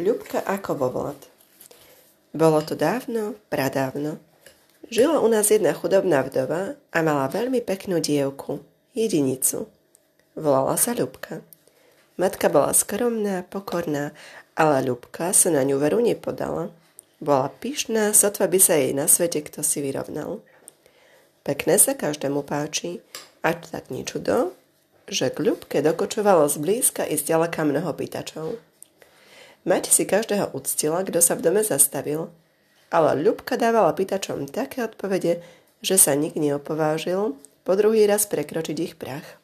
Ľubka ako vovlad. Bolo to dávno, pradávno. Žila u nás jedna chudobná vdova a mala veľmi peknú dievku, jedinicu. Volala sa Ľubka. Matka bola skromná, pokorná, ale Ľubka sa na ňu veru nepodala. Bola pyšná, sotva by sa jej na svete kto si vyrovnal. Pekné sa každému páči, až tak ničudo, že k Ľubke dokočovalo zblízka i zďaleka mnoho pýtačov. Mať si každého uctila, kto sa v dome zastavil, ale Ľubka dávala pýtačom také odpovede, že sa nik neopovážil po druhý raz prekročiť ich prach.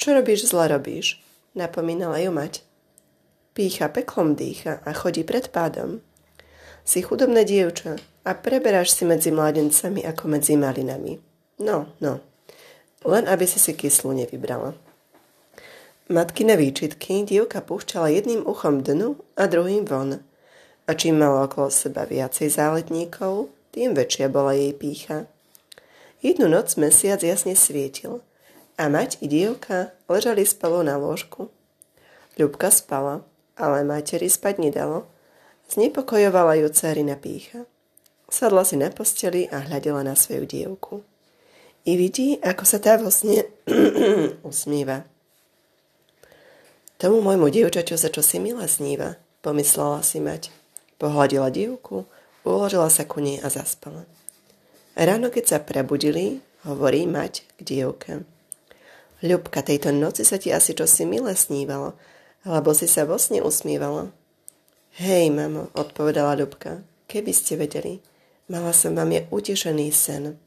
Čo robíš, zle robíš, napomínala ju mať. Pícha peklom dýcha a chodí pred pádom. Si chudobné dievča a preberáš si medzi mladencami ako medzi malinami. No, no, len aby si si kyslú nevybrala. Matkine výčitky dievka púšťala jedným uchom dnu a druhým von. A čím mala okolo seba viacej záletníkov, tým väčšia bola jej pícha. Jednu noc mesiac jasne svietil a mať i dievka ležali spolu na lôžku. Ľubka spala, ale materi spať nedalo. Znepokojovala ju dcerina pícha. Sadla si na posteli a hľadela na svoju dievku i vidí, ako sa tá vo sne usmieva. Tomu môjmu dievčaťu sa čo si milé sníva, pomyslela si mať. Pohľadila dievku, uložila sa ku nej a zaspala. Ráno, keď sa prebudili, hovorí mať k dievke. Ľubka, tejto noci sa ti asi čosi milé snívalo, alebo si sa vo sne usmívala. Hej, mamo, odpovedala Ľubka, keby ste vedeli, mala som vám je utešený sen.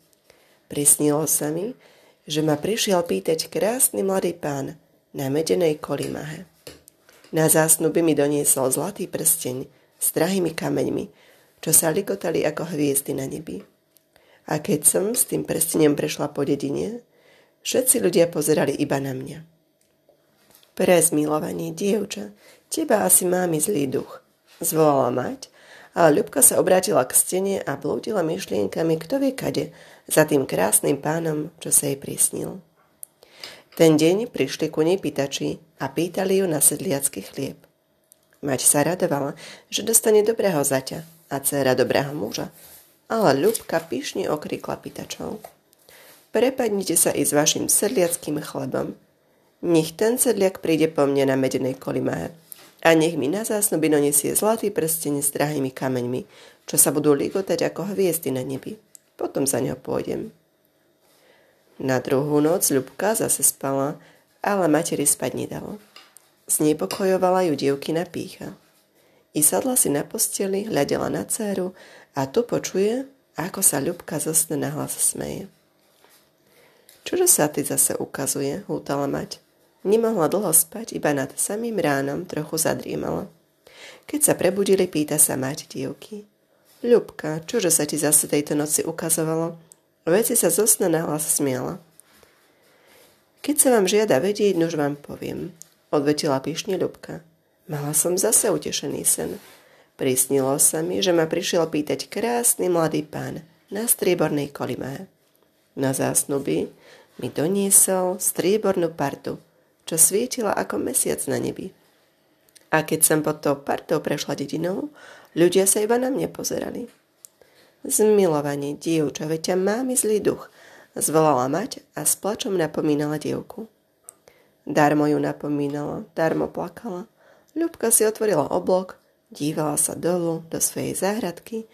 Prisnilo sa mi, že ma prišiel pýtať krásny mladý pán na medenej kolimahe. Na zásnuby mi doniesol zlatý prsteň s drahými kameňmi, čo sa likotali ako hviezdy na nebi. A keď som s tým prstenem prešla po dedine, všetci ľudia pozerali iba na mňa. Pre zmilovanie, dievča, teba asi máme zlý duch, zvolala mať ale Ľubka sa obrátila k stene a blúdila myšlienkami kto vie kade za tým krásnym pánom, čo sa jej prisnil. Ten deň prišli ku nej pýtači a pýtali ju na sedliacký chlieb. Mať sa radovala, že dostane dobrého zaťa a dcera dobrého muža, ale Ľubka pyšne okrikla pýtačov. Prepadnite sa i s vašim sedliackým chlebom. Nech ten sedliak príde po mne na medenej kolimáhe a nech mi na zásnuby donesie zlatý prsteň s drahými kameňmi, čo sa budú ligotať ako hviezdy na nebi. Potom za ňo pôjdem. Na druhú noc Ľubka zase spala, ale materi spať nedalo. Znepokojovala ju dievkina pícha. I sadla si na posteli, hľadela na dceru a tu počuje, ako sa Ľubka zosne na hlas smeje. Čože sa ty zase ukazuje, hútala mať. Nemohla dlho spať, iba nad samým ránom trochu zadriemala. Keď sa prebudili, pýta sa mať dievky. Ľubka, čože sa ti zase tejto noci ukazovalo? Veci sa zosna nahlas smiala. Keď sa vám žiada vedieť, nuž vám poviem, odvetila pyšne Ľubka. Mala som zase utešený sen. Prisnilo sa mi, že ma prišiel pýtať krásny mladý pán na striebornej kolimé. Na zásnuby mi doniesol striebornú partu, čo svietila ako mesiac na nebi. A keď som pod tou partou prešla dedinou, ľudia sa iba na mňa pozerali. Zmilovanie, dievča, veď ťa máme zlý duch, zvolala mať a s plačom napomínala dievku. Darmo ju napomínala, darmo plakala. Ľubka si otvorila oblok, dívala sa dolu do svojej záhradky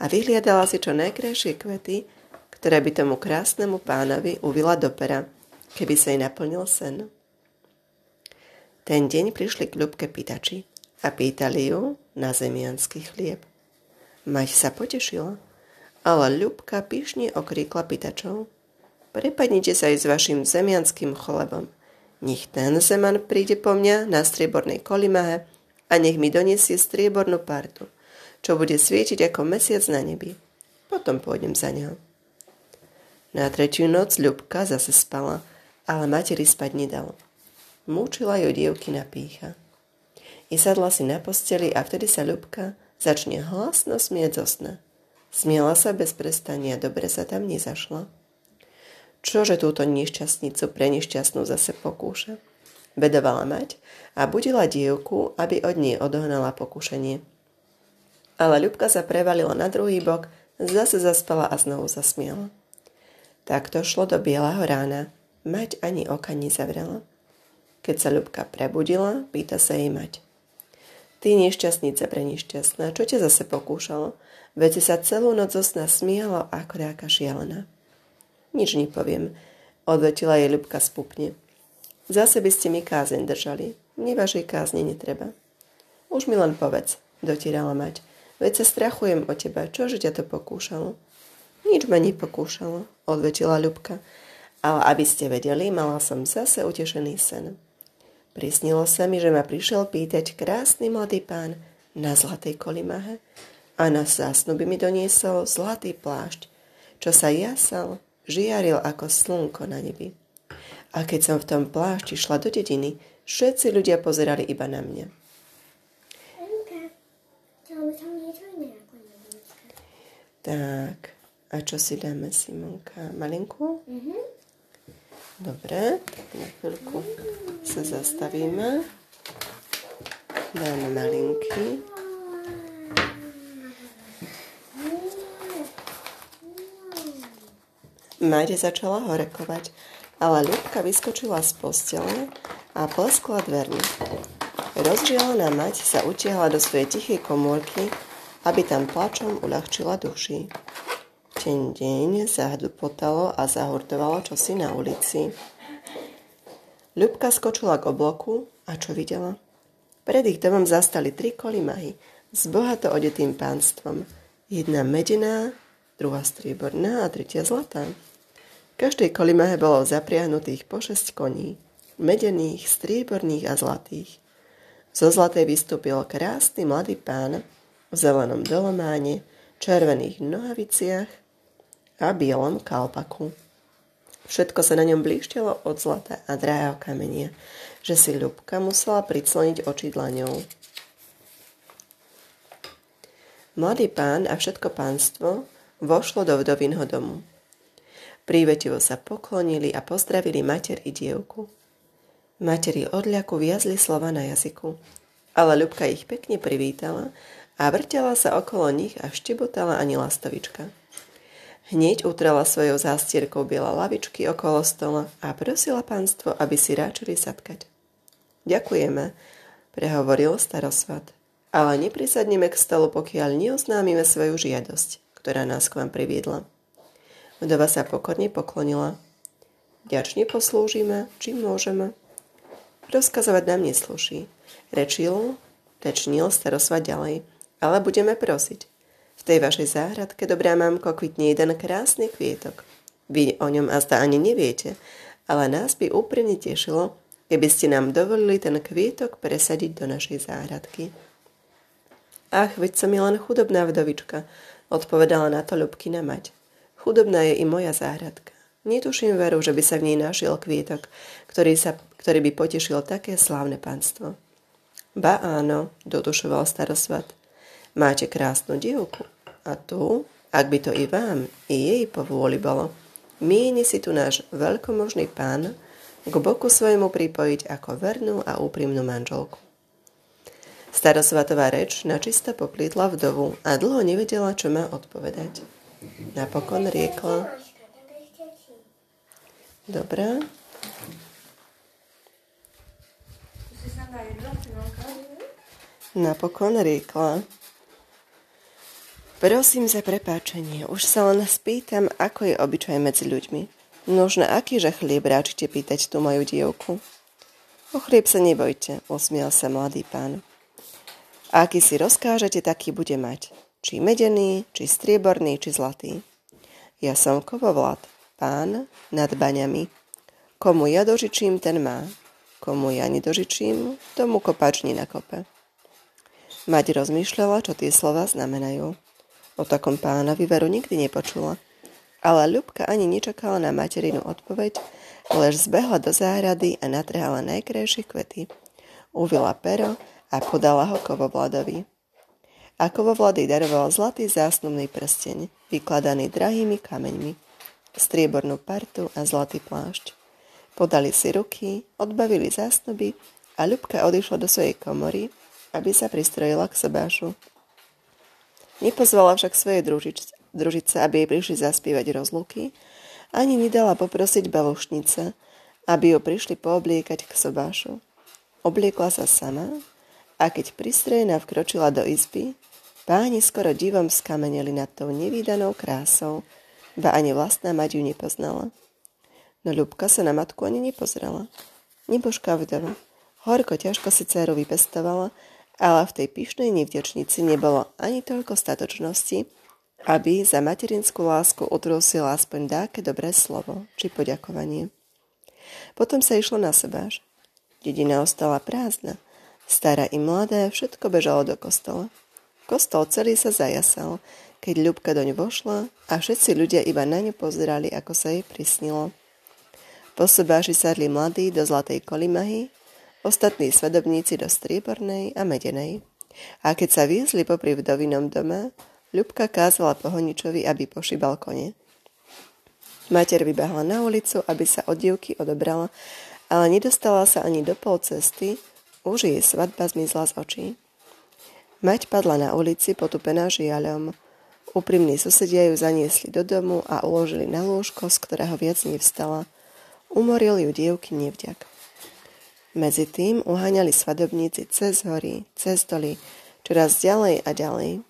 a vyhliadala si čo najkrajšie kvety, ktoré by tomu krásnemu pánovi uvila do pera, keby sa jej naplnil sen. Ten deň prišli k Ľubke pýtači a pýtali ju na zemianský chlieb. Mať sa potešila, ale Ľubka pyšne okríkla pýtačov. Prepadnite sa aj s vašim zemianským chlebom. Nech ten zeman príde po mňa na striebornej kolimahe a nech mi doniesie striebornú partu, čo bude svietiť ako mesiac na nebi. Potom pôjdem za ňou. Na tretiu noc Ľubka zase spala, ale materi spať nedalo. Múčila ju dievkina pícha. I sadla si na posteli a vtedy sa Ľubka začne hlasno smieť zo sna. Smiela sa bez prestania, dobre sa tam nezašla. Čože túto nešťastnicu pre nešťastnú zase pokúša? Bedovala mať a budila dievku, aby od nej odohnala pokušenie. Ale Ľubka sa prevalila na druhý bok, zase zaspala a znovu zasmiela. Takto šlo do bieleho rána. Mať ani oka nezavrela. Keď sa Ľubka prebudila, pýta sa jej mať. Ty nešťastnica pre nešťastná, čo ťa zase pokúšalo? Si sa celú noc zo sna smiala ako ráka šialená. Nič nepoviem, odvetila jej Ľubka spupne. Zase by ste mi kázeň držali. Mne vašej kázne netreba. Už mi len povedz, dotierala mať. Veď sa strachujem o teba, čože ťa to pokúšalo? Nič ma nepokúšalo, odvetila Ľubka. Ale aby ste vedeli, mala som zase utešený sen. Prisnilo sa mi, že ma prišiel pýtať krásny mladý pán na zlatej kolimahe a na zásnu by mi doniesol zlatý plášť, čo sa jasal, žiaril ako slnko na nebi. A keď som v tom plášti šla do dediny, všetci ľudia pozerali iba na mňa. Tak, a čo si dáme, Simonka? Malinku? Mm-hmm. Dobre, tak na chvíľku sa zastavíme. Dáme malinky. Máde začala horekovať, ale Ľubka vyskočila z postele a pleskla dvermi. Rozžialená mať sa utiahla do svojej tichej komórky, aby tam plačom uľahčila duši. Ten deň zahdupotalo a zahurtovalo čosi na ulici. Ľubka skočila k obloku a čo videla? Pred ich domom zastali tri kolimahy s bohato odetým pánstvom. Jedna medená, druhá strieborná a tretia zlatá. Každej kolimahe bolo zapriahnutých po šesť koní, medených, strieborných a zlatých. Zo zlatej vystúpil krásny mladý pán v zelenom dolománe, červených nohaviciach a bielom kalpaku. Všetko sa na ňom blíštilo od zlata a drahého kamenia, že si Ľubka musela pricloniť oči dlaňou. Mladý pán a všetko pánstvo vošlo do vdovinho domu. Prívetivo sa poklonili a pozdravili mater i dievku. Materi odľaku viazli slova na jazyku, ale Ľubka ich pekne privítala a vrtela sa okolo nich a štibotala ani lastovička. Hneď utrela svojou zástierkou biela lavičky okolo stola a prosila pánstvo, aby si ráčili sadkať. Ďakujeme, prehovoril starosvat. Ale neprisadneme k stolu, pokiaľ neoznámime svoju žiadosť, ktorá nás k vám priviedla. Vdova sa pokorne poklonila. Ďačne poslúžime, čím môžeme. Rozkazovať nám nesluší. Rečil, tečnil starosva ďalej, ale budeme prosiť. V tej vašej záhradke, dobrá mamko, kvitne jeden krásny kvietok. Vy o ňom azda ani neviete, ale nás by úprimne tešilo, keby ste nám dovolili ten kvietok presadiť do našej záhradky. Ach, veď som je len chudobná vdovička, odpovedala na to Ľubkina mať. Chudobná je i moja záhradka. Netuším veru, že by sa v nej našiel kvietok, ktorý, sa, ktorý by potešil také slávne pánstvo. Ba áno, dotušoval starosvat. Máte krásnu dievku a tu, ak by to i vám, i jej povôli bolo, mieni si tu náš veľkomožný pán k boku svojmu pripojiť ako vernú a úprimnú manželku. Starosvatová reč načisto poplietla vdovu a dlho nevedela, čo má odpovedať. Napokon riekla... Dobre. Napokon riekla, Prosím za prepáčenie, už sa len spýtam, ako je obyčaj medzi ľuďmi. Nož na akýže chlieb ráčite pýtať tú moju dievku? O chlieb sa nebojte, usmiel sa mladý pán. A aký si rozkážete, taký bude mať. Či medený, či strieborný, či zlatý. Ja som kovovlad, pán nad baňami. Komu ja dožičím, ten má. Komu ja nedožičím, tomu kopač nakope. Mať rozmýšľala, čo tie slova znamenajú. O takom pánovi veru nikdy nepočula. Ale Ľubka ani nečakala na materinu odpoveď, lež zbehla do záhrady a natrhala najkrajšie kvety. Uvila pero a podala ho kovovladovi. A kovovlad jej daroval zlatý zásnubný prsteň, vykladaný drahými kameňmi, striebornú partu a zlatý plášť. Podali si ruky, odbavili zásnoby a Ľubka odišla do svojej komory, aby sa pristrojila k sobášu. Nepozvala však svoje družič, družice, aby jej prišli zaspívať rozluky, ani nedala poprosiť balušnice, aby ju prišli poobliekať k sobášu. Obliekla sa sama a keď pristrojená vkročila do izby, páni skoro divom skameneli nad tou nevýdanou krásou, ba ani vlastná mať ju nepoznala. No Ľubka sa na matku ani nepozrela. Nebožká vdova. Horko ťažko si dceru vypestovala, ale v tej pyšnej nevďačnici nebolo ani toľko statočnosti, aby za materinskú lásku utrusila aspoň dáke dobré slovo či poďakovanie. Potom sa išlo na sebáš. Dedina ostala prázdna. Stará i mladé, všetko bežalo do kostola. Kostol celý sa zajasal, keď Ľubka doň vošla a všetci ľudia iba na ňu pozerali, ako sa jej prisnilo. Po sobáši sadli mladí do zlatej kolimahy, ostatní svedobníci do striebornej a medenej. A keď sa vyzli popri vdovinom dome, Ľubka kázala pohoničovi, aby pošibal kone. Mater vybehla na ulicu, aby sa od dievky odobrala, ale nedostala sa ani do pol cesty, už jej svadba zmizla z očí. Mať padla na ulici potupená žiaľom. Úprimní susedia ju zaniesli do domu a uložili na lôžko, z ktorého viac nevstala – Umoril ju dievky nevďak. Medzi tým uháňali svadobníci cez hory, cez doly, čoraz ďalej a ďalej.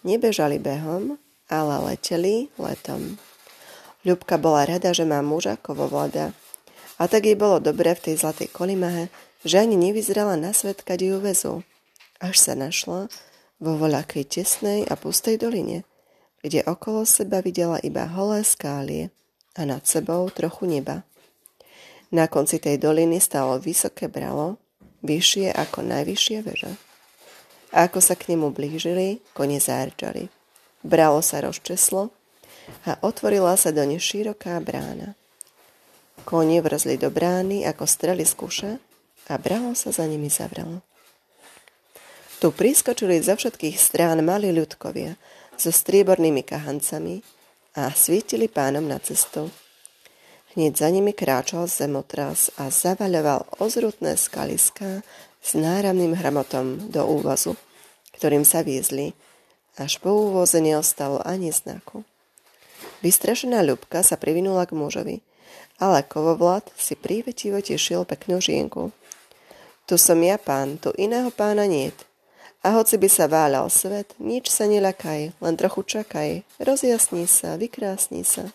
Nebežali behom, ale leteli letom. Ľubka bola rada, že má muža kovovlada. A tak jej bolo dobre v tej zlatej kolimahe, že ani nevyzrela na svet, kade ju vezú. Až sa našla vo voľakej tesnej a pustej doline, kde okolo seba videla iba holé skálie a nad sebou trochu neba. Na konci tej doliny stalo vysoké bralo, vyššie ako najvyššia väža. A ako sa k nemu blížili, kone zárčali. Bralo sa rozčeslo a otvorila sa do ne široká brána. Kone vrzli do brány ako strely z kuša a bralo sa za nimi zavralo. Tu priskočili zo všetkých strán mali ľudkovia so striebornými kahancami a svítili pánom na cestu. Hneď za nimi kráčal zemotras a zavaľoval ozrutné skaliská s náramným hramotom do úvozu, ktorým sa viezli, až po úvoze neostalo ani znaku. Vystrašená ľubka sa privinula k mužovi, ale kovovlad si prívetivo tešil peknú žienku. Tu som ja pán, tu iného pána niet. A hoci by sa váľal svet, nič sa neľakaj, len trochu čakaj, rozjasní sa, vykrásni sa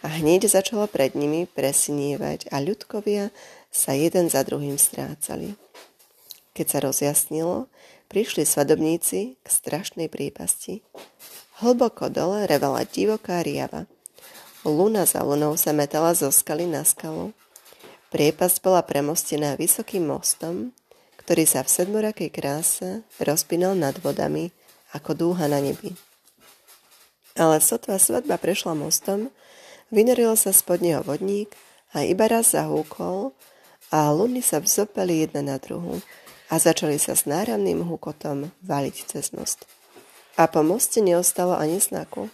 a hneď začalo pred nimi presnievať a ľudkovia sa jeden za druhým strácali. Keď sa rozjasnilo, prišli svadobníci k strašnej prípasti. Hlboko dole revala divoká riava. Luna za lunou sa metala zo skaly na skalu. Priepasť bola premostená vysokým mostom, ktorý sa v sedmorakej kráse rozpínal nad vodami ako dúha na nebi. Ale sotva svadba prešla mostom, Vynoril sa spod neho vodník a iba raz zahúkol a luny sa vzopeli jedna na druhu a začali sa s náramným húkotom valiť cez most. A po moste neostalo ani znaku.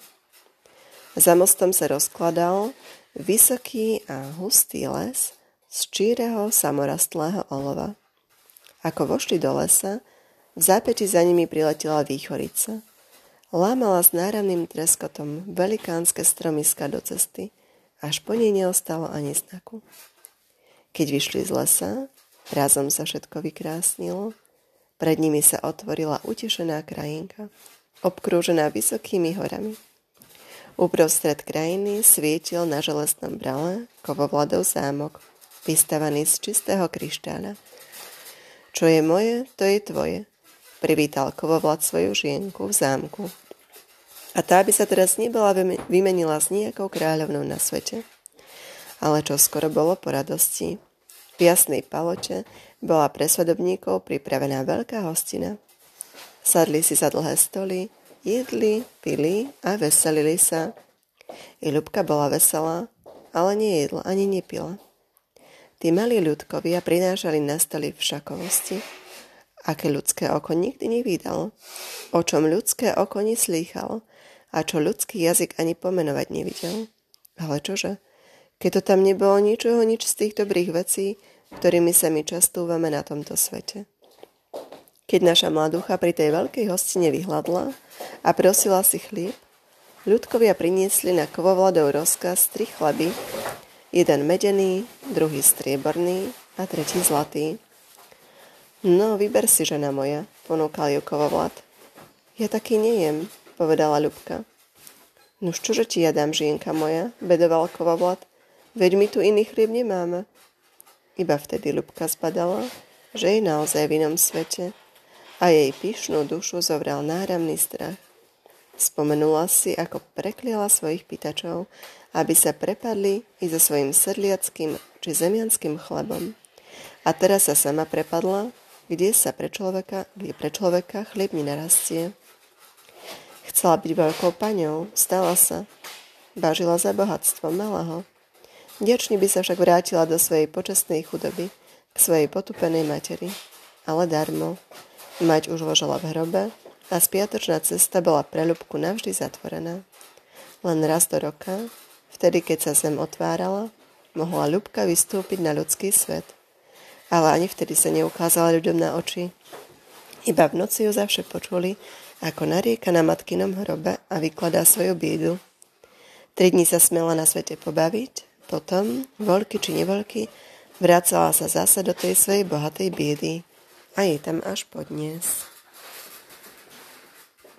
Za mostom sa rozkladal vysoký a hustý les z číreho samorastlého olova. Ako vošli do lesa, v zápäti za nimi priletela výchorica – Lámala s náravným treskotom velikánske stromiska do cesty, až po nej neostalo ani znaku. Keď vyšli z lesa, razom sa všetko vykrásnilo, pred nimi sa otvorila utešená krajinka, obkrúžená vysokými horami. Uprostred krajiny svietil na železnom brale kovovladov zámok, vystavaný z čistého kryštáľa. Čo je moje, to je tvoje, privítal kovovlad svoju žienku v zámku. A tá by sa teraz nebola vymenila s nejakou kráľovnou na svete. Ale čo skoro bolo po radosti. V jasnej paloče bola pre svedobníkov pripravená veľká hostina. Sadli si za dlhé stoly, jedli, pili a veselili sa. I Ľubka bola veselá, ale nejedla ani nepila. Tí malí ľudkovia prinášali na stoly všakovosti, aké ľudské oko nikdy nevydalo, o čom ľudské oko neslýchalo a čo ľudský jazyk ani pomenovať nevidel. Ale čože? keď to tam nebolo ničoho nič z tých dobrých vecí, ktorými sa my častúvame na tomto svete. Keď naša mladúcha pri tej veľkej hostine vyhľadla a prosila si chlieb, ľudkovia priniesli na kovovladov rozkaz tri chleby, jeden medený, druhý strieborný a tretí zlatý. No, vyber si, žena moja, ponúkal ju kovovlad. Ja taký nejem, povedala Ľubka. Nuž čože ti ja dám, žienka moja, bedoval kovovlad, veď my tu iný chlieb nemáme. Iba vtedy Ľubka zbadala, že je naozaj v inom svete a jej pyšnú dušu zovral náramný strach. Spomenula si, ako prekliala svojich pýtačov, aby sa prepadli i so svojim sedliackým či zemianským chlebom. A teraz sa sama prepadla, kde sa pre človeka, kde pre človeka chlieb nenarastie. Chcela byť veľkou paňou, stala sa. Vážila za bohatstvo, mala ho. Vďačne by sa však vrátila do svojej počestnej chudoby, k svojej potupenej materi. Ale darmo. Mať už ložala v hrobe a spiatočná cesta bola pre Ľubku navždy zatvorená. Len raz do roka, vtedy keď sa zem otvárala, mohla Ľubka vystúpiť na ľudský svet. Ale ani vtedy sa neukázala ľuďom na oči. Iba v noci ju zavše počuli, ako narieka na matkinom hrobe a vykladá svoju bídu. Tri dní sa smela na svete pobaviť, potom, voľky či nevoľky, vracala sa zase do tej svojej bohatej biedy a jej tam až podnies.